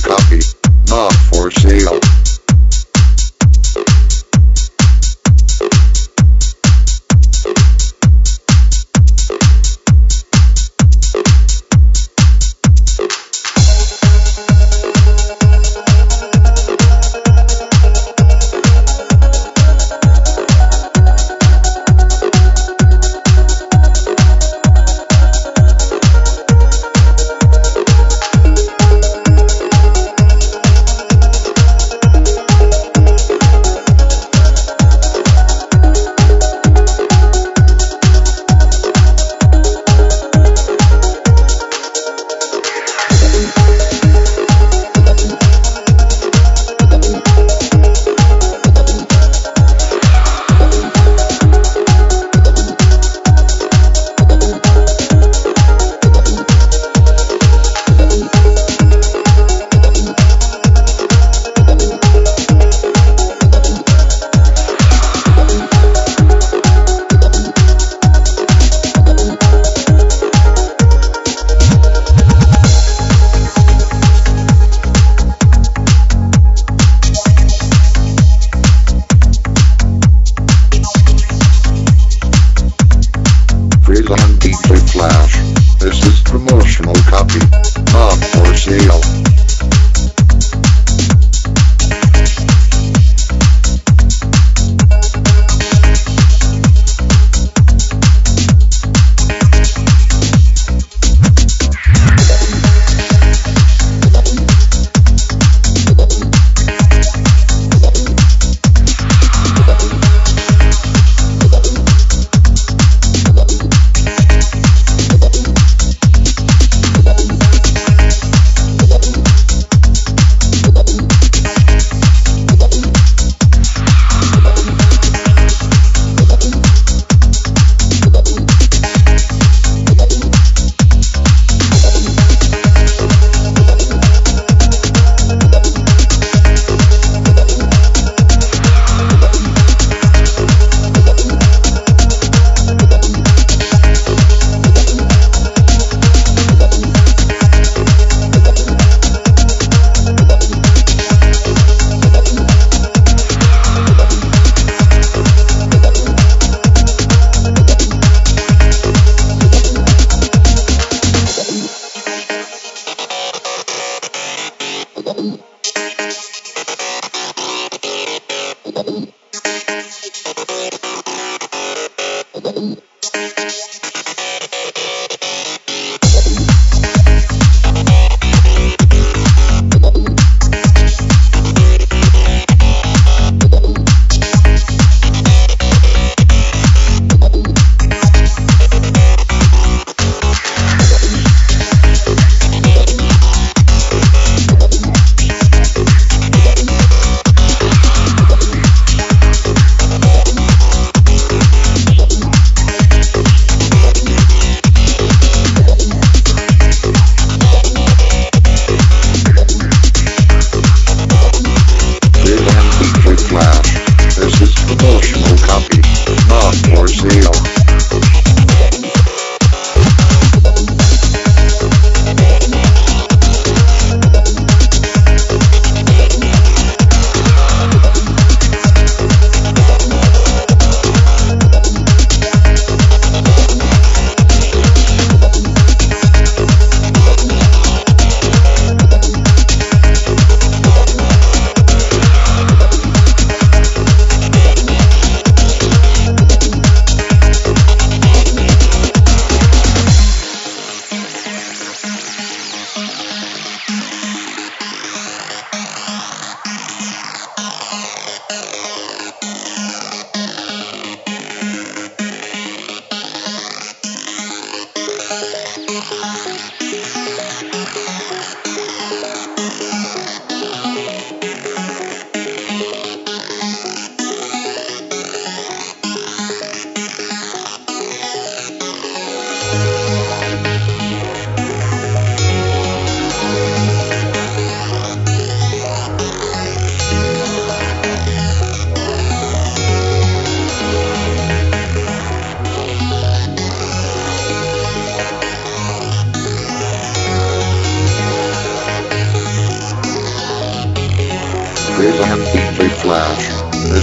copy. Not for sale.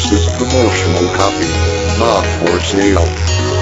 This is promotional copy. Not for sale.